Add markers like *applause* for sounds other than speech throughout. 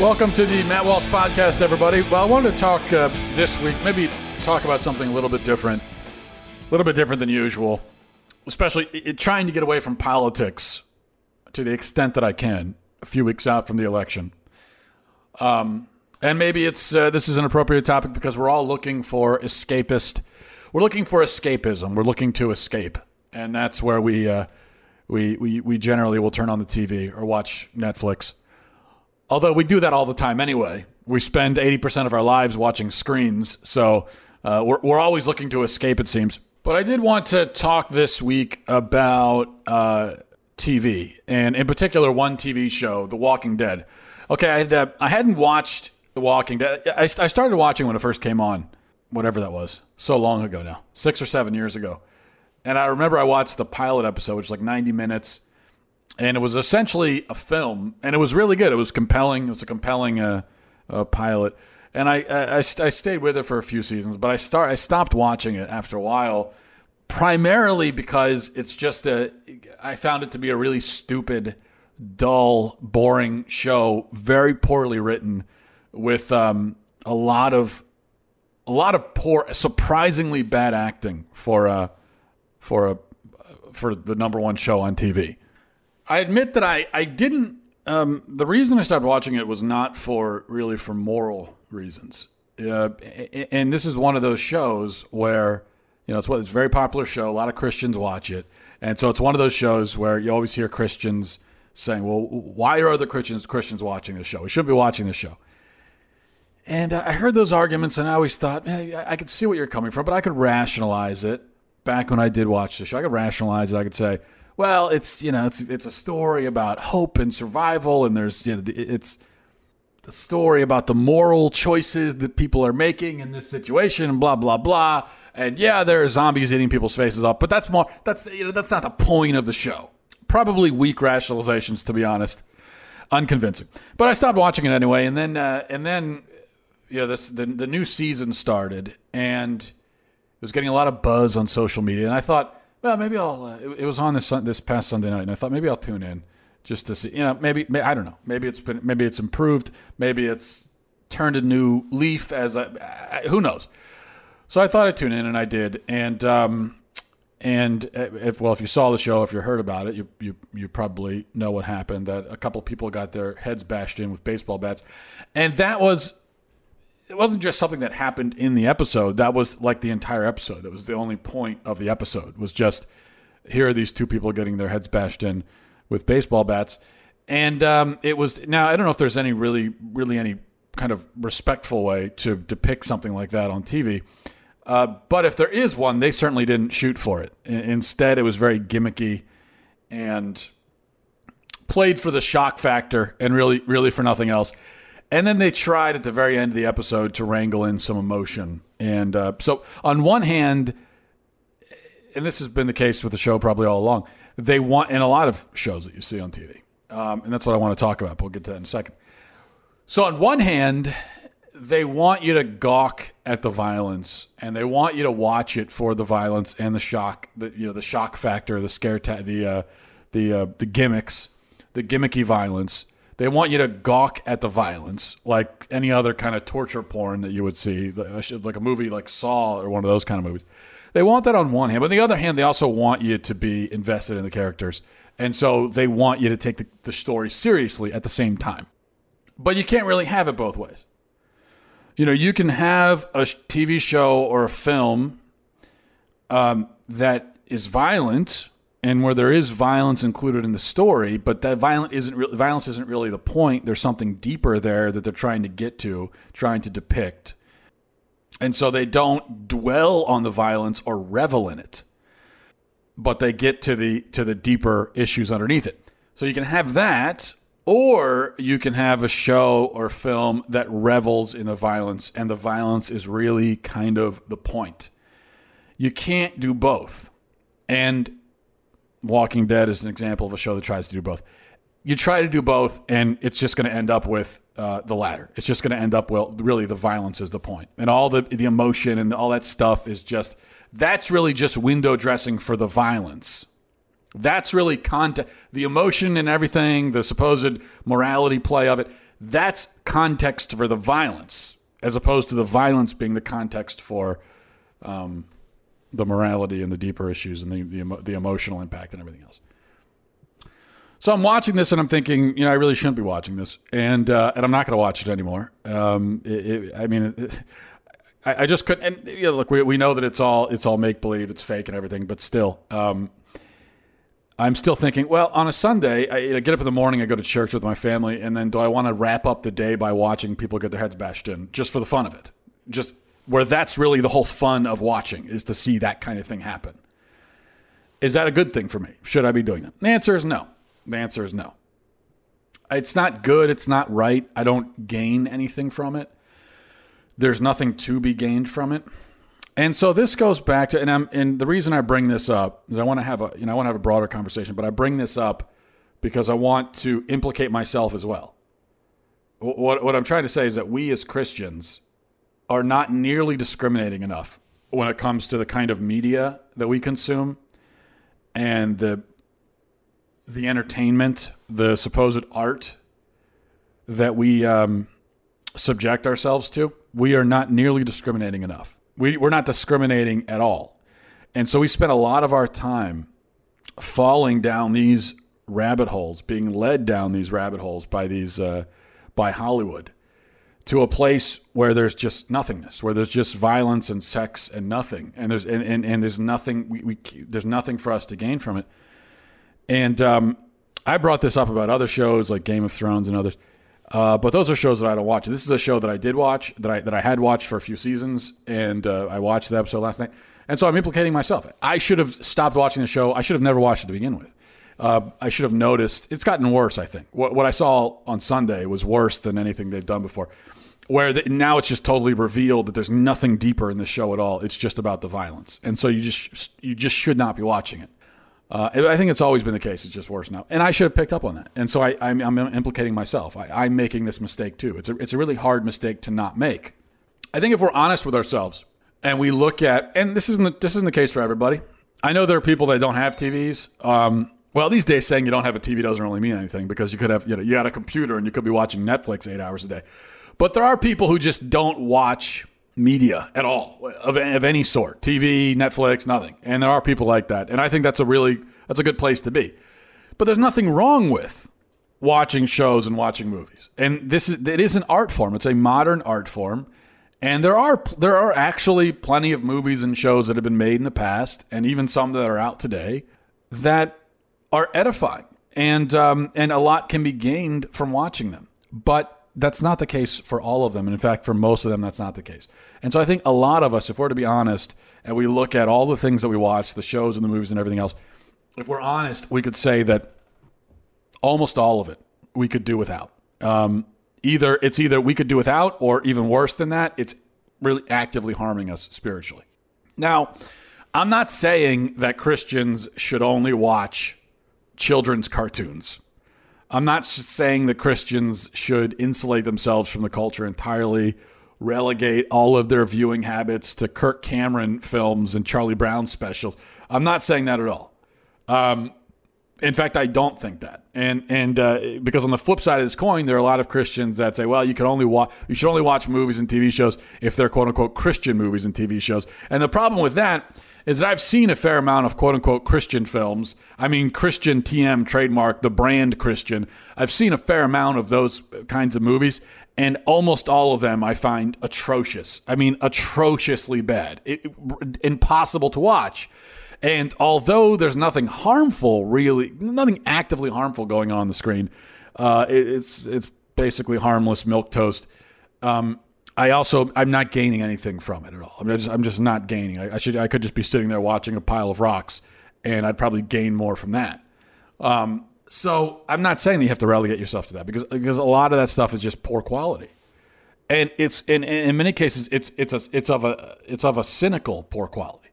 Welcome to the Matt Walsh podcast, everybody. Well, I wanted to talk uh, this week, maybe talk about something a little bit different, a little bit different than usual, especially it, trying to get away from politics to the extent that I can a few weeks out from the election. Um, and maybe it's uh, this is an appropriate topic because we're all looking for escapist. We're looking for escapism. We're looking to escape, and that's where we uh, we, we we generally will turn on the TV or watch Netflix. Although we do that all the time anyway. We spend 80% of our lives watching screens, so uh, we're, we're always looking to escape, it seems. But I did want to talk this week about uh, TV, and in particular, one TV show, The Walking Dead. Okay, I, had, uh, I hadn't watched The Walking Dead. I, I started watching when it first came on, whatever that was, so long ago now, six or seven years ago. And I remember I watched the pilot episode, which was like 90 minutes and it was essentially a film, and it was really good. It was compelling. It was a compelling uh, uh, pilot, and I, I, I stayed with it for a few seasons, but I start I stopped watching it after a while, primarily because it's just a I found it to be a really stupid, dull, boring show, very poorly written, with um, a lot of a lot of poor, surprisingly bad acting for uh, for a for the number one show on TV. I admit that I I didn't. Um, the reason I stopped watching it was not for really for moral reasons. Uh, and this is one of those shows where you know it's what it's a very popular show. A lot of Christians watch it, and so it's one of those shows where you always hear Christians saying, "Well, why are other Christians Christians watching this show? We shouldn't be watching this show." And I heard those arguments, and I always thought, hey, I could see what you're coming from, but I could rationalize it. Back when I did watch the show, I could rationalize it. I could say, well, it's you know, it's it's a story about hope and survival, and there's you know, it's the story about the moral choices that people are making in this situation, and blah blah blah. And yeah, there are zombies eating people's faces off, but that's more that's you know that's not the point of the show. Probably weak rationalizations, to be honest, unconvincing. But I stopped watching it anyway, and then uh, and then you know this the the new season started, and it was getting a lot of buzz on social media, and I thought well, maybe I'll. Uh, it, it, was on this this past Sunday night, and I thought maybe I'll tune in just to see. You know, maybe, I don't know. Maybe it's been maybe it's improved. Maybe it's turned a new leaf. As I, I who knows. So I thought I'd tune in, and I did. And um, and uh, if well, if you saw the show, if you heard about it, you you you probably know what happened. That a couple people got their heads bashed in with baseball bats, and that was it wasn't just something that happened in the episode. That was like the entire episode. That was the only point of the episode. Was just here are these two people getting their heads bashed in with baseball bats, and um, it was now I don't know if there's any really really any kind of respectful way to depict something like that on TV. Uh, but if there is one, they certainly didn't shoot for it. Instead, it was very gimmicky and played for the shock factor and really, really for nothing else. And then they tried at the very end of the episode to wrangle in some emotion. And uh, so, on one hand, and this has been the case with the show probably all along, they want, in a lot of shows that you see on TV, um, and that's what I want to talk about. But we'll get to that in a second. So, on one hand, they want you to gawk at the violence, and they want you to watch it for the violence and the shock, the you know, the shock factor, the scare, ta- the uh, the uh, the gimmicks, the gimmicky violence they want you to gawk at the violence, like any other kind of torture porn that you would see, like a movie like Saw or one of those kind of movies. They want that on one hand, but on the other hand, they also want you to be invested in the characters. And so they want you to take the, the story seriously at the same time. But you can't really have it both ways. You know, you can have a TV show or a film um, that is violent and where there is violence included in the story, but that violence isn't re- violence isn't really the point. There's something deeper there that they're trying to get to, trying to depict. And so they don't dwell on the violence or revel in it, but they get to the to the deeper issues underneath it. So you can have that, or you can have a show or film that revels in the violence, and the violence is really kind of the point. You can't do both. And Walking Dead is an example of a show that tries to do both. You try to do both, and it's just going to end up with uh, the latter. It's just going to end up well. Really, the violence is the point, and all the the emotion and all that stuff is just that's really just window dressing for the violence. That's really context. The emotion and everything, the supposed morality play of it. That's context for the violence, as opposed to the violence being the context for um, the morality and the deeper issues and the, the, the emotional impact and everything else. So I'm watching this and I'm thinking, you know, I really shouldn't be watching this, and uh, and I'm not going to watch it anymore. Um, it, it, I mean, it, I, I, just couldn't. And you know, look, we, we know that it's all it's all make believe, it's fake and everything, but still, um, I'm still thinking. Well, on a Sunday, I, I, get up in the morning, I go to church with my family, and then do I want to wrap up the day by watching people get their heads bashed in just for the fun of it? Just where that's really the whole fun of watching is to see that kind of thing happen. Is that a good thing for me? Should I be doing that? The answer is no. The answer is no. It's not good. It's not right. I don't gain anything from it. There's nothing to be gained from it. And so this goes back to, and I'm, and the reason I bring this up is I want to have a, you know, I want to have a broader conversation, but I bring this up because I want to implicate myself as well. What, what I'm trying to say is that we as Christians are not nearly discriminating enough when it comes to the kind of media that we consume and the the entertainment, the supposed art that we um, subject ourselves to. We are not nearly discriminating enough. We, we're not discriminating at all. And so we spend a lot of our time falling down these rabbit holes, being led down these rabbit holes by these uh, by Hollywood to a place where there's just nothingness, where there's just violence and sex and nothing, and there's and, and, and there's nothing we, we there's nothing for us to gain from it. And um, I brought this up about other shows like Game of Thrones and others, uh, but those are shows that I don't watch. This is a show that I did watch that I that I had watched for a few seasons, and uh, I watched the episode last night, and so I'm implicating myself. I should have stopped watching the show. I should have never watched it to begin with. Uh, I should have noticed. It's gotten worse. I think what, what I saw on Sunday was worse than anything they've done before where the, now it's just totally revealed that there's nothing deeper in the show at all. It's just about the violence, and so you just you just should not be watching it. Uh, I think it's always been the case. It's just worse now, and I should have picked up on that. And so I, am implicating myself. I, am making this mistake too. It's a it's a really hard mistake to not make. I think if we're honest with ourselves and we look at, and this isn't the, this isn't the case for everybody. I know there are people that don't have TVs. Um, well, these days saying you don't have a TV doesn't really mean anything because you could have you know you got a computer and you could be watching Netflix eight hours a day. But there are people who just don't watch media at all of, of any sort TV, Netflix, nothing. And there are people like that. And I think that's a really that's a good place to be. But there's nothing wrong with watching shows and watching movies. And this is it is an art form. It's a modern art form. And there are there are actually plenty of movies and shows that have been made in the past, and even some that are out today, that are edifying, and um, and a lot can be gained from watching them. But that's not the case for all of them. And in fact, for most of them, that's not the case. And so I think a lot of us, if we're to be honest, and we look at all the things that we watch, the shows and the movies and everything else, if we're honest, we could say that almost all of it we could do without. Um, either it's either we could do without, or even worse than that, it's really actively harming us spiritually. Now, I'm not saying that Christians should only watch children's cartoons. I'm not saying that Christians should insulate themselves from the culture entirely, relegate all of their viewing habits to Kirk Cameron films and Charlie Brown specials. I'm not saying that at all. Um, in fact, I don't think that. And and uh, because on the flip side of this coin, there are a lot of Christians that say, well, you can only watch, you should only watch movies and TV shows if they're quote unquote Christian movies and TV shows. And the problem with that is that I've seen a fair amount of quote unquote Christian films. I mean, Christian TM trademark, the brand Christian. I've seen a fair amount of those kinds of movies, and almost all of them I find atrocious. I mean, atrociously bad, it, impossible to watch. And although there's nothing harmful, really, nothing actively harmful going on, on the screen, uh, it, it's it's basically harmless milk toast. Um, I also I'm not gaining anything from it at all. I'm just I'm just not gaining. I, I, should I could just be sitting there watching a pile of rocks, and I'd probably gain more from that. Um, so I'm not saying that you have to relegate yourself to that because because a lot of that stuff is just poor quality, and it's in in many cases it's it's a, it's of a it's of a cynical poor quality,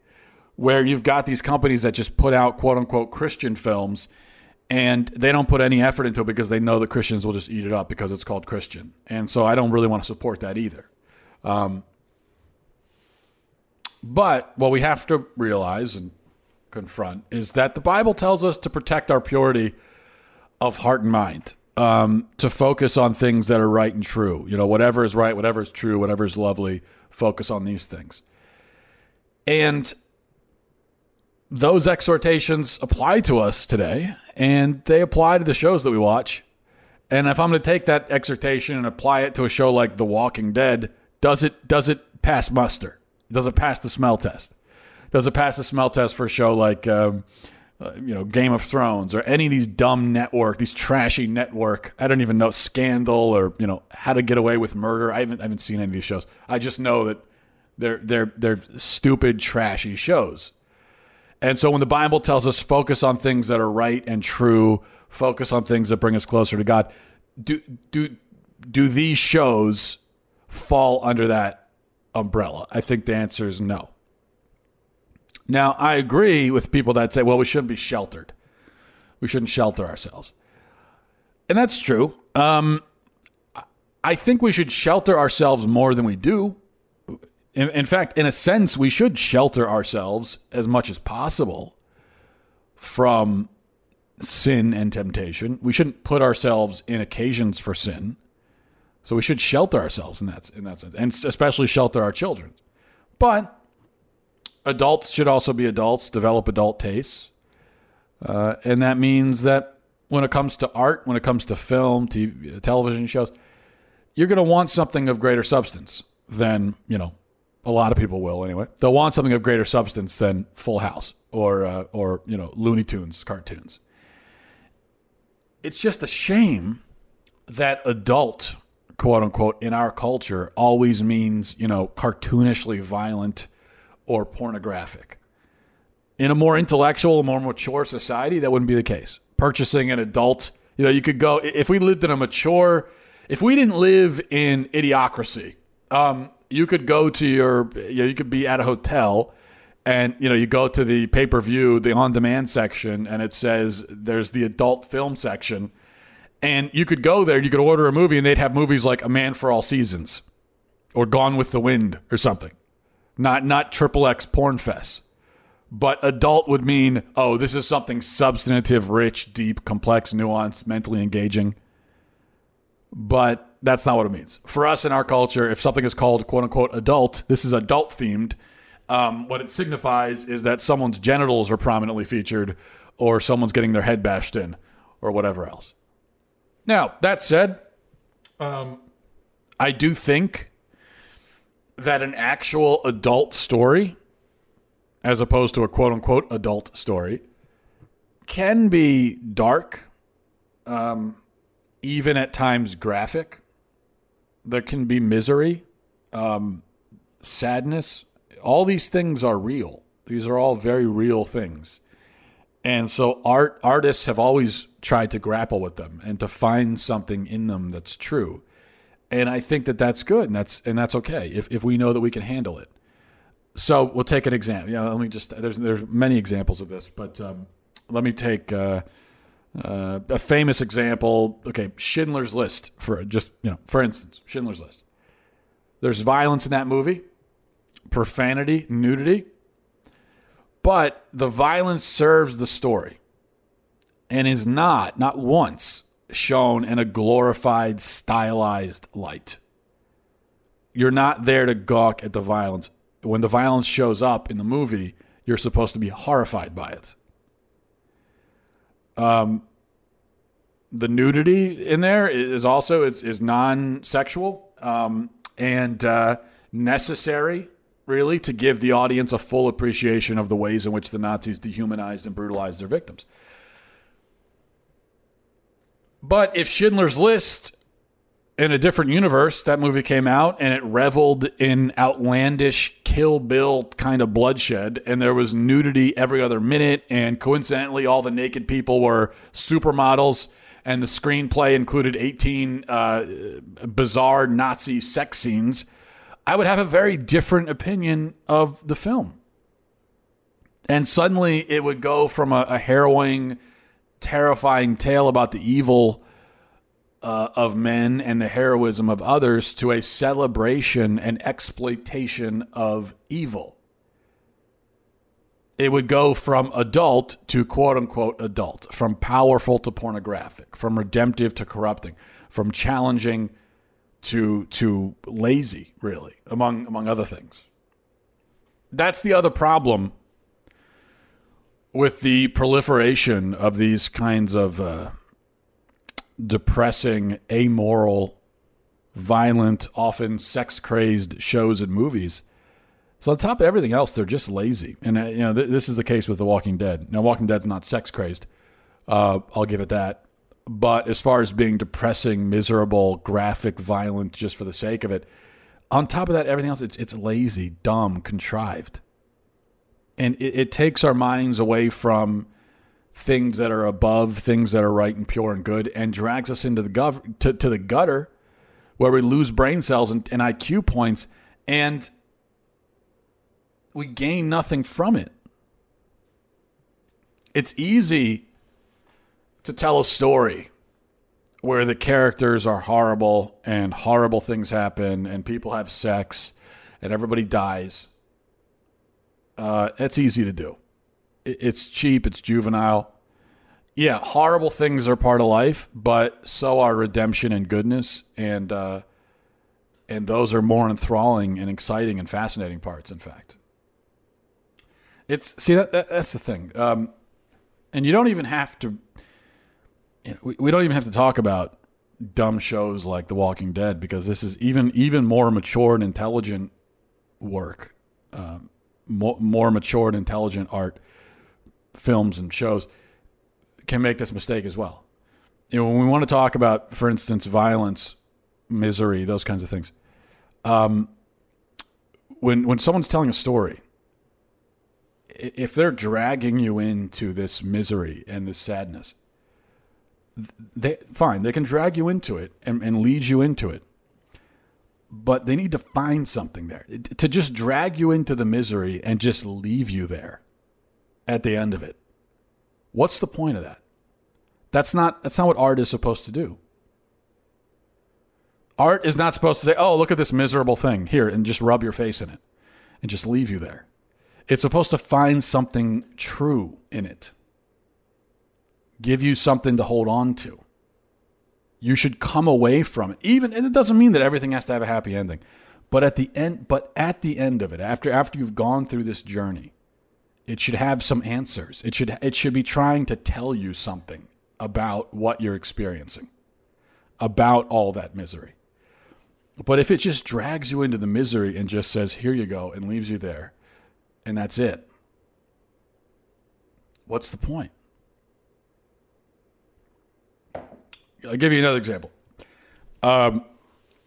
where you've got these companies that just put out quote unquote Christian films and they don't put any effort into it because they know that Christians will just eat it up because it's called Christian. And so I don't really want to support that either. Um, but what we have to realize and confront is that the Bible tells us to protect our purity of heart and mind, um, to focus on things that are right and true. You know, whatever is right, whatever is true, whatever is lovely, focus on these things. And those exhortations apply to us today, and they apply to the shows that we watch. And if I'm going to take that exhortation and apply it to a show like The Walking Dead, does it does it pass muster? Does it pass the smell test? Does it pass the smell test for a show like um, uh, you know Game of Thrones or any of these dumb network, these trashy network? I don't even know Scandal or you know How to Get Away with Murder. I haven't I haven't seen any of these shows. I just know that they're they're they're stupid, trashy shows. And so when the Bible tells us focus on things that are right and true, focus on things that bring us closer to God, do do do these shows fall under that umbrella? I think the answer is no. Now, I agree with people that say, well, we shouldn't be sheltered. We shouldn't shelter ourselves. And that's true. Um, I think we should shelter ourselves more than we do. In, in, fact, in a sense, we should shelter ourselves as much as possible from sin and temptation. We shouldn't put ourselves in occasions for sin. So we should shelter ourselves in that in that sense, and especially shelter our children. But adults should also be adults, develop adult tastes, uh, and that means that when it comes to art, when it comes to film, TV, television shows, you're going to want something of greater substance than you know. A lot of people will anyway. They'll want something of greater substance than Full House or uh, or you know Looney Tunes cartoons. It's just a shame that adult quote unquote in our culture always means, you know, cartoonishly violent or pornographic. In a more intellectual, more mature society, that wouldn't be the case. Purchasing an adult, you know, you could go, if we lived in a mature, if we didn't live in idiocracy, um, you could go to your, you, know, you could be at a hotel and, you know, you go to the pay per view, the on demand section, and it says there's the adult film section and you could go there, you could order a movie, and they'd have movies like A Man for All Seasons or Gone with the Wind or something. Not not triple X porn fest. But adult would mean, oh, this is something substantive, rich, deep, complex, nuanced, mentally engaging. But that's not what it means. For us in our culture, if something is called quote unquote adult, this is adult themed. Um, what it signifies is that someone's genitals are prominently featured or someone's getting their head bashed in or whatever else. Now, that said, um, I do think that an actual adult story, as opposed to a quote unquote adult story, can be dark, um, even at times graphic. There can be misery, um, sadness. All these things are real. These are all very real things. And so art artists have always tried to grapple with them and to find something in them that's true. And I think that that's good and that's and that's okay if if we know that we can handle it. So we'll take an example. Yeah, let me just there's there's many examples of this, but um, let me take uh, uh, a famous example. Okay, Schindler's List for just you know for instance, Schindler's List. There's violence in that movie, profanity, nudity but the violence serves the story and is not, not once, shown in a glorified, stylized light. You're not there to gawk at the violence. When the violence shows up in the movie, you're supposed to be horrified by it. Um, the nudity in there is also is, is non-sexual um, and uh, necessary really, to give the audience a full appreciation of the ways in which the Nazis dehumanized and brutalized their victims. But if Schindler's List in a different universe, that movie came out and it reveled in outlandish Kill Bill kind of bloodshed, and there was nudity every other minute, and coincidentally, all the naked people were supermodels, and the screenplay included 18 uh, bizarre Nazi sex scenes. I would have a very different opinion of the film. And suddenly it would go from a, a harrowing, terrifying tale about the evil uh, of men and the heroism of others to a celebration and exploitation of evil. It would go from adult to quote unquote adult, from powerful to pornographic, from redemptive to corrupting, from challenging to to lazy, really, among among other things. That's the other problem with the proliferation of these kinds of uh, depressing, amoral, violent, often sex crazed shows and movies. So on top of everything else, they're just lazy, and uh, you know th- this is the case with The Walking Dead. Now, Walking Dead's not sex crazed. Uh, I'll give it that. But as far as being depressing, miserable, graphic, violent, just for the sake of it, on top of that, everything else, it's it's lazy, dumb, contrived, and it, it takes our minds away from things that are above things that are right and pure and good and drags us into the gov- to, to the gutter where we lose brain cells and, and IQ points and we gain nothing from it. It's easy to tell a story where the characters are horrible and horrible things happen and people have sex and everybody dies. Uh, it's easy to do it's cheap, it's juvenile. Yeah, horrible things are part of life, but so are redemption and goodness, and uh, and those are more enthralling and exciting and fascinating parts. In fact, it's see that, that that's the thing, um, and you don't even have to. You know, we, we don't even have to talk about dumb shows like The Walking Dead because this is even even more mature and intelligent work, more, more mature and intelligent art films and shows can make this mistake as well. You know, when we want to talk about, for instance, violence, misery, those kinds of things, um, when when someone's telling a story, if they're dragging you into this misery and this sadness, they fine, they can drag you into it and, and lead you into it. But they need to find something there. To just drag you into the misery and just leave you there at the end of it. What's the point of that? That's not that's not what art is supposed to do. Art is not supposed to say, "Oh, look at this miserable thing here," and just rub your face in it and just leave you there. It's supposed to find something true in it. Give you something to hold on to. You should come away from it. Even and it doesn't mean that everything has to have a happy ending. But at the end but at the end of it, after after you've gone through this journey, it should have some answers. It should it should be trying to tell you something about what you're experiencing, about all that misery. But if it just drags you into the misery and just says, "Here you go," and leaves you there, and that's it, what's the point? I'll give you another example. Um,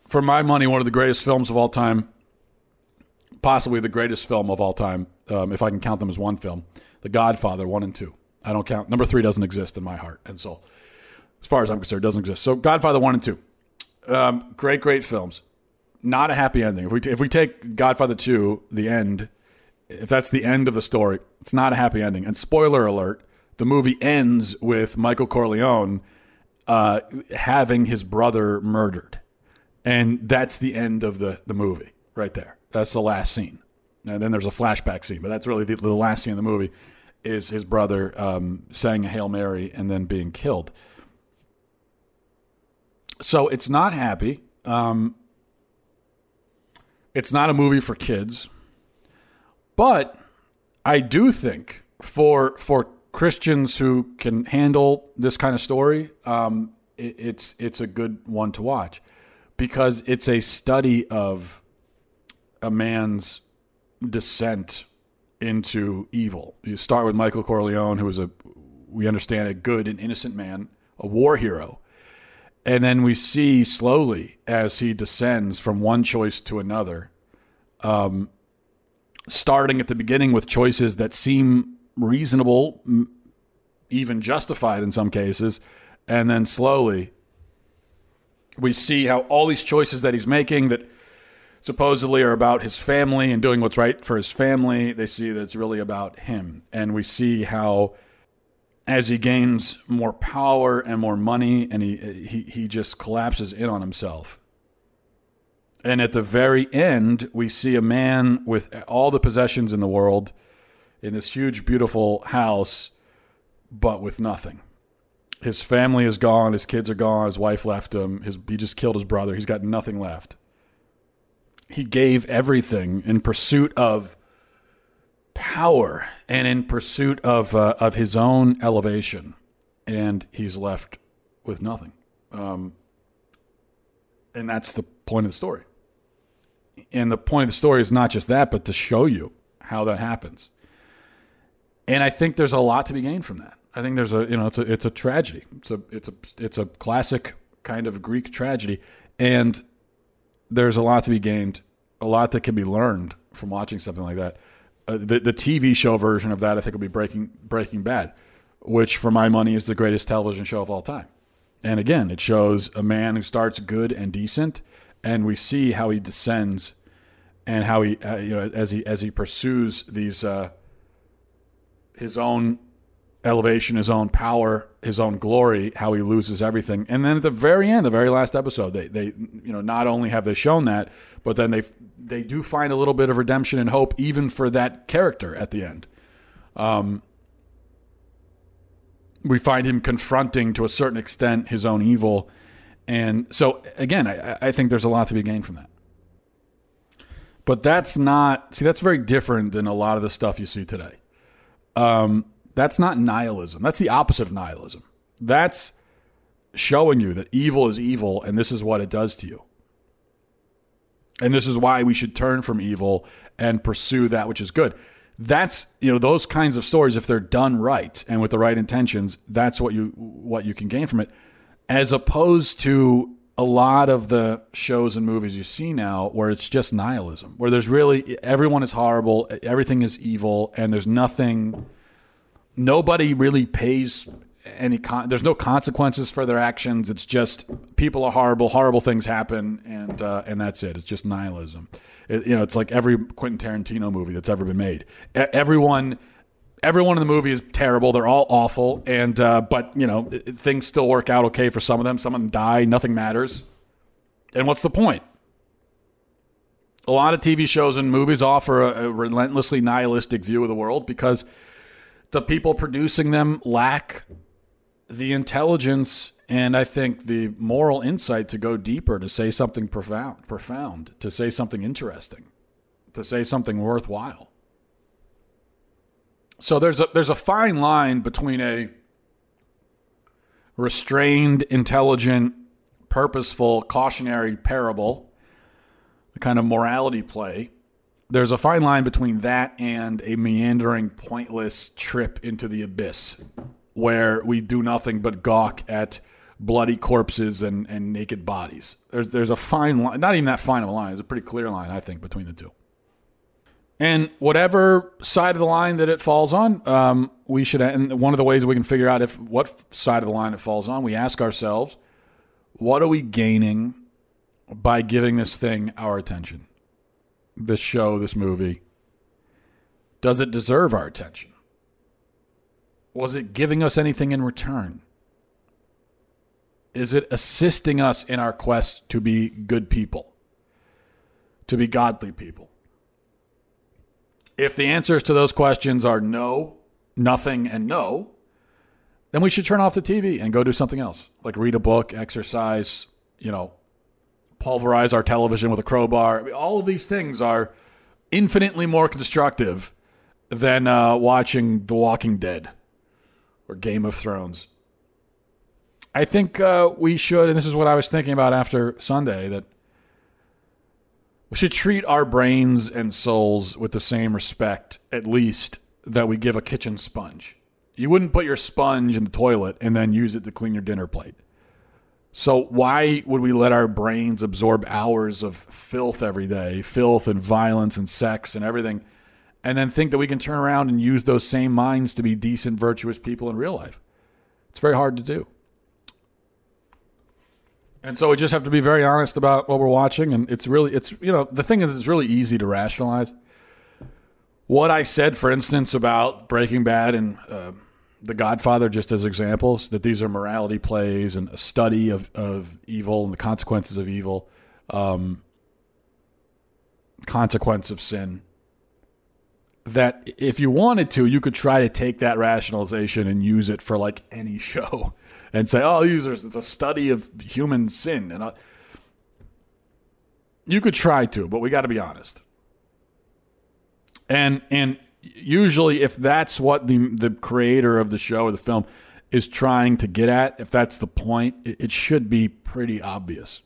for my money, one of the greatest films of all time, possibly the greatest film of all time, um, if I can count them as one film, The Godfather one and two. I don't count number three doesn't exist in my heart and soul, as far as I'm concerned, doesn't exist. So Godfather one and two, um, great, great films. Not a happy ending. If we t- if we take Godfather two, the end, if that's the end of the story, it's not a happy ending. And spoiler alert: the movie ends with Michael Corleone uh, having his brother murdered, and that's the end of the the movie right there. That's the last scene. And then there's a flashback scene, but that's really the, the last scene of the movie is his brother um, saying a Hail Mary and then being killed. So it's not happy. Um, it's not a movie for kids. But I do think for for Christians who can handle this kind of story, um, it, it's it's a good one to watch because it's a study of a man's descent into evil. You start with Michael Corleone, who was a, we understand, a good and innocent man, a war hero. And then we see slowly as he descends from one choice to another, um, starting at the beginning with choices that seem reasonable, even justified in some cases, and then slowly we see how all these choices that he's making that supposedly are about his family and doing what's right for his family, they see that it's really about him. And we see how as he gains more power and more money and he he he just collapses in on himself. And at the very end, we see a man with all the possessions in the world in this huge beautiful house but with nothing. His family is gone, his kids are gone, his wife left him, his he just killed his brother. He's got nothing left he gave everything in pursuit of power and in pursuit of uh, of his own elevation, and he's left with nothing. Um, and that's the point of the story. And the point of the story is not just that, but to show you how that happens. And I think there's a lot to be gained from that. I think there's a you know it's a it's a tragedy. It's a it's a it's a classic kind of Greek tragedy, and there's a lot to be gained, a lot that can be learned from watching something like that. Uh, the the TV show version of that, I think, will be Breaking Breaking Bad, which, for my money, is the greatest television show of all time. And again, it shows a man who starts good and decent, and we see how he descends, and how he, uh, you know, as he as he pursues these uh, his own elevation, his own power, his own glory, how he loses everything. And then at the very end, the very last episode, they, they you know, not only have they shown that, but then they they do find a little bit of redemption and hope even for that character at the end. Um, we find him confronting to a certain extent his own evil. And so again, I, I think there's a lot to be gained from that. But that's not see, that's very different than a lot of the stuff you see today. Um, that's not nihilism. That's the opposite of nihilism. That's showing you that evil is evil and this is what it does to you. And this is why we should turn from evil and pursue that which is good. That's, you know, those kinds of stories if they're done right and with the right intentions, that's what you what you can gain from it as opposed to a lot of the shows and movies you see now where it's just nihilism, where there's really everyone is horrible, everything is evil and there's nothing nobody really pays any con- there's no consequences for their actions. It's just people are horrible horrible things happen and uh, and that's it. It's just nihilism. It, you know it's like every quentin tarantino movie that's ever been made. E- everyone everyone in the movie is terrible. They're all awful. And uh, but you know things still work out okay for some of them. Some of them die. Nothing matters. And what's the point? A lot of tv shows and movies offer a, a relentlessly nihilistic view of the world because the people producing them lack the intelligence and I think the moral insight to go deeper, to say something profound, profound, to say something interesting, to say something worthwhile. So there's a there's a fine line between a restrained, intelligent, purposeful, cautionary parable, a kind of morality play, there's a fine line between that and a meandering, pointless trip into the abyss where we do nothing but gawk at bloody corpses and, and naked bodies. There's, there's a fine line, not even that fine of a line, it's a pretty clear line, I think, between the two. And whatever side of the line that it falls on, um, we should. And one of the ways we can figure out if what side of the line it falls on, we ask ourselves, what are we gaining by giving this thing our attention? this show, this movie? Does it deserve our attention? Was it giving us anything in return? Is it assisting us in our quest to be good people, to be godly people? If the answers to those questions are no, nothing, and no, then we should turn off the TV and go do something else, like read a book, exercise, you know, pulverize our television with a crowbar. I mean, all of these things are infinitely more constructive than uh, watching The Walking Dead or Game of Thrones. I think uh, we should, and this is what I was thinking about after Sunday, that We should treat our brains and souls with the same respect, at least, that we give a kitchen sponge. You wouldn't put your sponge in the toilet and then use it to clean your dinner plate. So, why would we let our brains absorb hours of filth every day, filth and violence and sex and everything, and then think that we can turn around and use those same minds to be decent, virtuous people in real life? It's very hard to do. And so we just have to be very honest about what we're watching. And it's really, it's, you know, the thing is, it's really easy to rationalize. What I said, for instance, about Breaking Bad and uh, The Godfather, just as examples, that these are morality plays and a study of, of evil and the consequences of evil, um, consequence of sin. That if you wanted to, you could try to take that rationalization and use it for like any *laughs* show and say, "Oh, users, it's a study of human sin." And I, you could try to, but we got to be honest. And and usually, if that's what the the creator of the show or the film is trying to get at, if that's the point, it, it should be pretty obvious.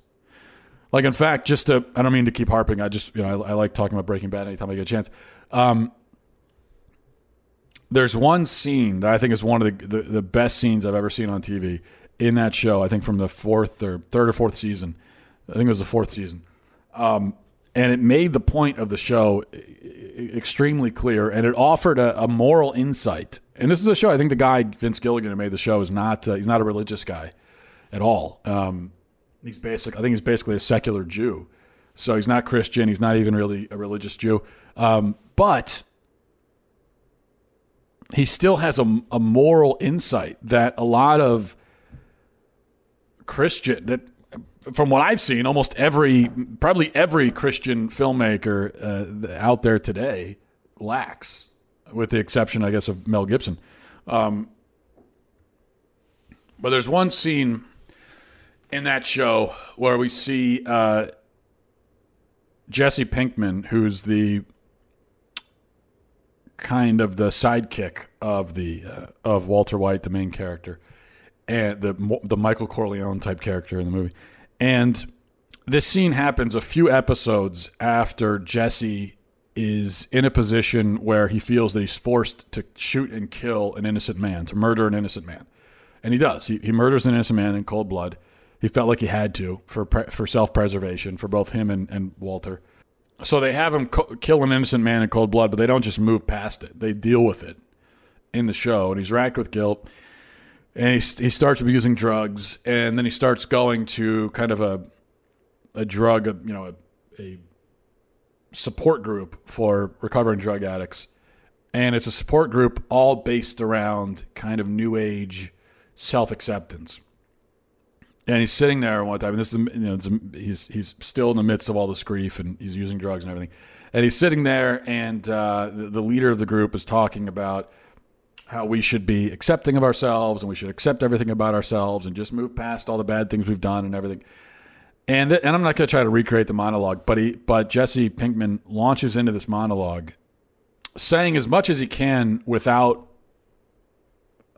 Like, in fact, just to, I don't mean to keep harping. I just, you know, I, I like talking about Breaking Bad anytime I get a chance. Um, there's one scene that I think is one of the, the, the best scenes I've ever seen on TV in that show. I think from the fourth or third or fourth season. I think it was the fourth season. Um, and it made the point of the show extremely clear, and it offered a, a, moral insight. And this is a show. I think the guy Vince Gilligan who made the show is not uh, he's not a religious guy at all. Um, he's basic. I think he's basically a secular Jew, so he's not Christian. He's not even really a religious Jew. Um, but he still has a, a moral insight that a lot of Christian that from what I've seen, almost every probably every Christian filmmaker uh, out there today lacks, with the exception, I guess, of Mel Gibson. Um, but there's one scene in that show where we see uh, Jesse Pinkman, who's the kind of the sidekick of the uh, of Walter White, the main character, and the the Michael Corleone type character in the movie. And this scene happens a few episodes after Jesse is in a position where he feels that he's forced to shoot and kill an innocent man, to murder an innocent man. And he does. He, he murders an innocent man in cold blood. He felt like he had to for for self preservation for both him and, and Walter. So they have him co- kill an innocent man in cold blood, but they don't just move past it. They deal with it in the show, and he's racked with guilt. And he, he starts abusing drugs, and then he starts going to kind of a a drug, you know, a, a support group for recovering drug addicts. And it's a support group all based around kind of new age self acceptance and he's sitting there one time. And this is, you know, he's he's still in the midst of all this grief, and he's using drugs and everything. And he's sitting there, and uh, the, the leader of the group is talking about how we should be accepting of ourselves, and we should accept everything about ourselves, and just move past all the bad things we've done and everything. And th- and I'm not going to try to recreate the monologue, but he but Jesse Pinkman launches into this monologue, saying as much as he can without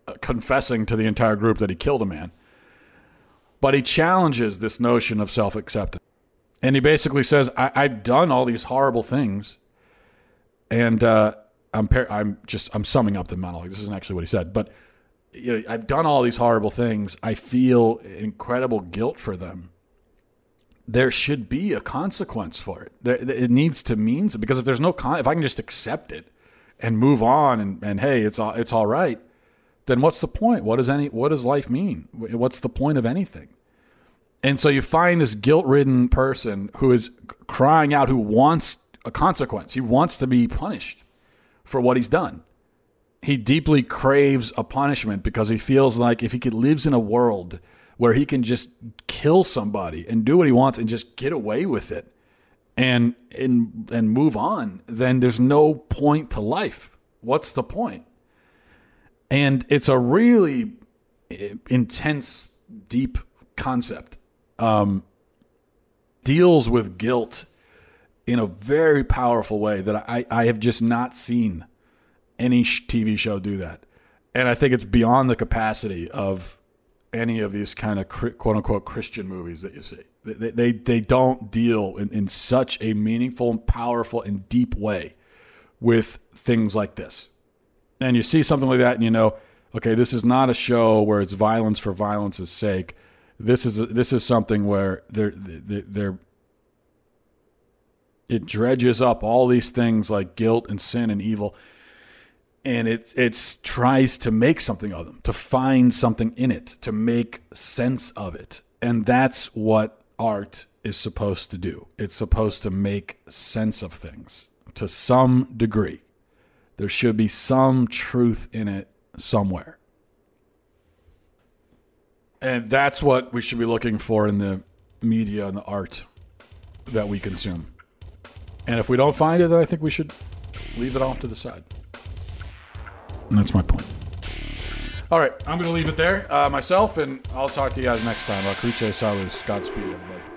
uh, confessing to the entire group that he killed a man but he challenges this notion of self acceptance. And he basically says, I- have done all these horrible things. And uh, I'm, par- I'm just I'm summing up the monologue. This isn't actually what he said, but you know, I've done all these horrible things. I feel incredible guilt for them. There should be a consequence for it. It needs to mean something because if there's no con- if I can just accept it and move on and, and hey, it's all it's all right then what's the point? What does any what does life mean? What's the point of anything? And so you find this guilt-ridden person who is crying out who wants a consequence. He wants to be punished for what he's done. He deeply craves a punishment because he feels like if he could lives in a world where he can just kill somebody and do what he wants and just get away with it and and and move on, then there's no point to life. What's the point? And it's a really eh, intense, deep concept. Um, deals with guilt in a very powerful way that I, I have just not seen any TV show do that. And I think it's beyond the capacity of any of these kind of quote unquote Christian movies that you see. They, they, they don't deal in, in such a meaningful and powerful and deep way with things like this. And you see something like that and you know, okay, this is not a show where it's violence for violence's sake. This is this is something where they're, they're it dredges up all these things like guilt and sin and evil. And it it's tries to make something of them to find something in it to make sense of it. And that's what art is supposed to do. It's supposed to make sense of things to some degree. There should be some truth in it somewhere and that's what we should be looking for in the media and the art that we consume and if we don't find it then i think we should leave it off to the side and that's my point. All right, I'm going to leave it there uh, myself, and I'll talk to you guys next time. Akriche Salus. Godspeed, everybody.